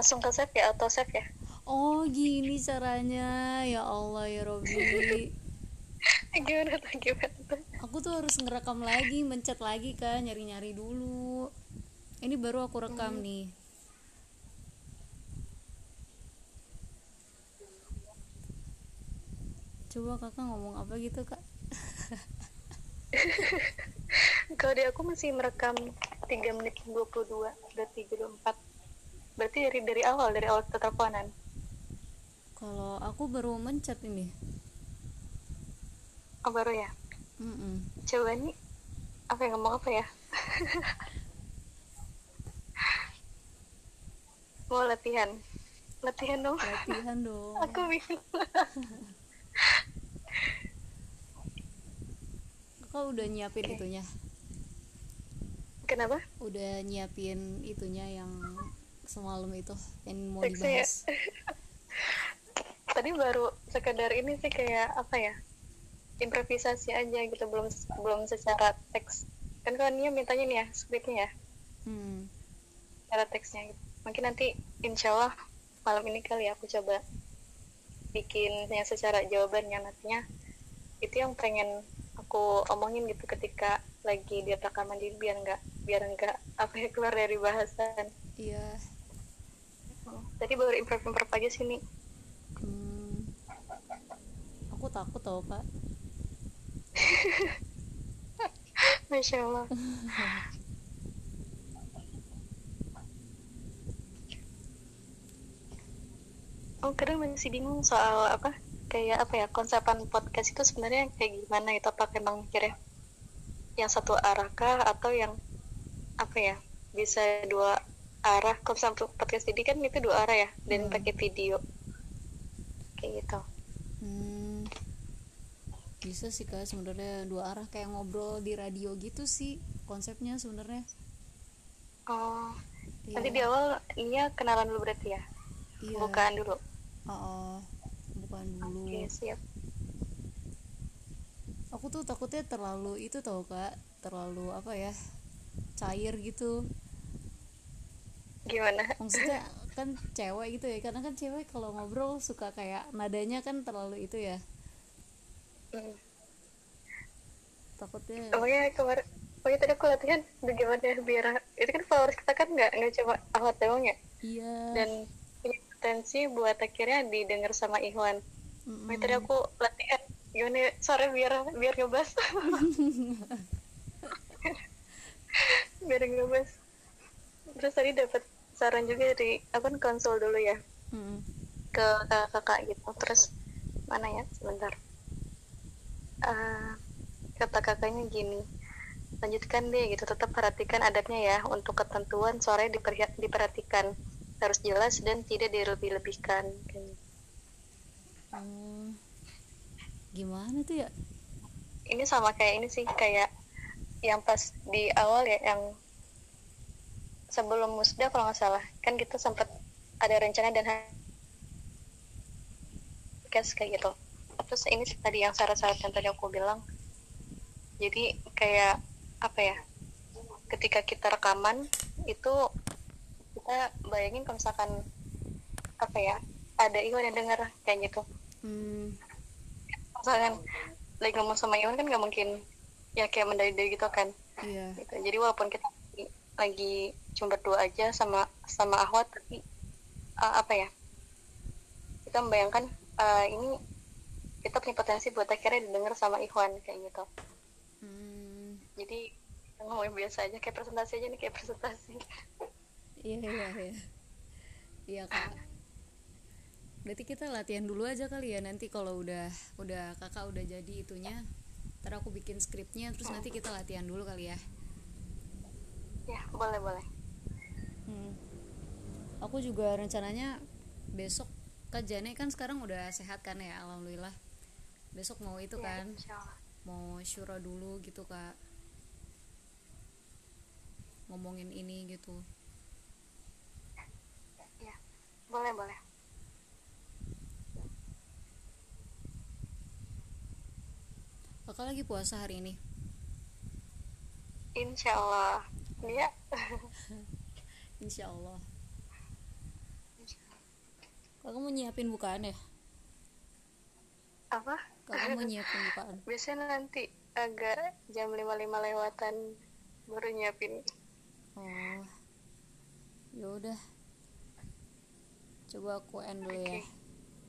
langsung ke save ya atau save ya? Oh gini caranya. Ya Allah ya Robi gimana tuh gimana aku tuh harus ngerekam lagi mencet lagi kan nyari-nyari dulu. Ini baru aku rekam Hmm. nih. Coba kakak ngomong apa gitu kak? Kalau di aku masih merekam 3 menit 22 berarti 24 berarti dari dari awal dari awal teleponan kalau aku baru mencet ini. Oh baru ya? Mm-mm. coba nih. Apa yang ngomong apa ya? Mau latihan? Latihan dong. Latihan dong. Aku bingung. Kakak udah nyiapin Oke. itunya? Kenapa? Udah nyiapin itunya yang semalam itu yang mau Teksnya ya? dibahas tadi baru sekedar ini sih kayak apa ya improvisasi aja gitu belum belum secara teks kan kalau Nia mintanya nih ya skripnya ya hmm. cara teksnya gitu. mungkin nanti insya Allah malam ini kali ya aku coba bikin yang secara jawabannya nantinya itu yang pengen aku omongin gitu ketika lagi di rekaman jadi biar nggak biar nggak apa ya keluar dari bahasan iya tadi baru improv improv aja sini Hmm. Aku takut tau kak. masya Allah oh kadang masih bingung soal apa kayak apa ya konsepan podcast itu sebenarnya kayak gimana itu apa emang mikirnya yang satu arah kah atau yang apa ya bisa dua arah kalau misalnya podcast jadi kan itu dua arah ya dan Hmm. pakai video kayak gitu Hmm. Bisa sih kak sebenarnya dua arah kayak ngobrol di radio gitu sih konsepnya sebenarnya. oh Iya. nanti di awal Nia kenalan dulu berarti ya Iya. bukaan dulu Oh, oh. bukan dulu. oke siap Aku tuh takutnya terlalu itu tau kak, terlalu apa ya cair gitu. Gimana Maksudnya kan cewek gitu ya, karena kan cewek kalau ngobrol suka kayak nadanya kan terlalu itu ya. Hmm. Takutnya. Oh ya kemarin Oh ya tadi aku latihan bagaimana biar itu kan followers kita kan nggak nggak cuma awat doang ya Iya. dan punya potensi buat akhirnya didengar sama Ikhwan. Oh, ya, tadi aku latihan gimana ya, sore biar biar ngebas biar ngebas terus tadi dapat saran juga dari apa konsul dulu ya. Mm-mm. ke kakak gitu. Terus mana ya? Sebentar. Eh, kata kakaknya gini. Lanjutkan deh gitu. Tetap perhatikan adabnya ya. Untuk ketentuan sore diperha- diperhatikan. Harus jelas dan tidak dilebih-lebihkan. Oh. Gimana tuh ya? ini sama kayak ini sih. Kayak yang pas di awal ya yang sebelum musda kalau nggak salah kan kita sempat ada rencana dan podcast kayak gitu terus ini tadi yang syarat-syarat yang tadi aku bilang jadi kayak apa ya ketika kita rekaman itu kita bayangin kalau misalkan apa ya ada Iwan yang dengar kayak gitu Hmm. misalkan lagi ngomong sama Iwan kan nggak mungkin ya kayak mendari-dari gitu kan Iya. gitu. jadi walaupun kita lagi, cuma berdua aja sama sama Ahwat tapi uh, apa ya kita membayangkan uh, ini kita punya potensi buat akhirnya didengar sama Ikhwan kayak gitu Hmm. jadi ngomong biasa aja kayak presentasi aja nih kayak presentasi Iya iya iya. Iya kak. Berarti kita latihan dulu aja kali ya nanti kalau udah udah kakak udah jadi itunya. Ntar aku bikin skripnya terus nanti kita latihan dulu kali ya. Ya boleh boleh Hmm. Aku juga rencananya besok Kak Jane kan sekarang udah sehat kan ya alhamdulillah. Besok mau itu ya, kan mau syura dulu gitu kak. Ngomongin ini gitu. ya boleh boleh Kakak lagi puasa hari ini. insya Allah ya Insya Allah. kakak mau nyiapin bukaan ya? Apa? Kakak mau nyiapin bukaan? Biasanya nanti agak jam lima lima lewatan baru nyiapin. Oh. Ya udah. Coba aku end dulu ya. Oke.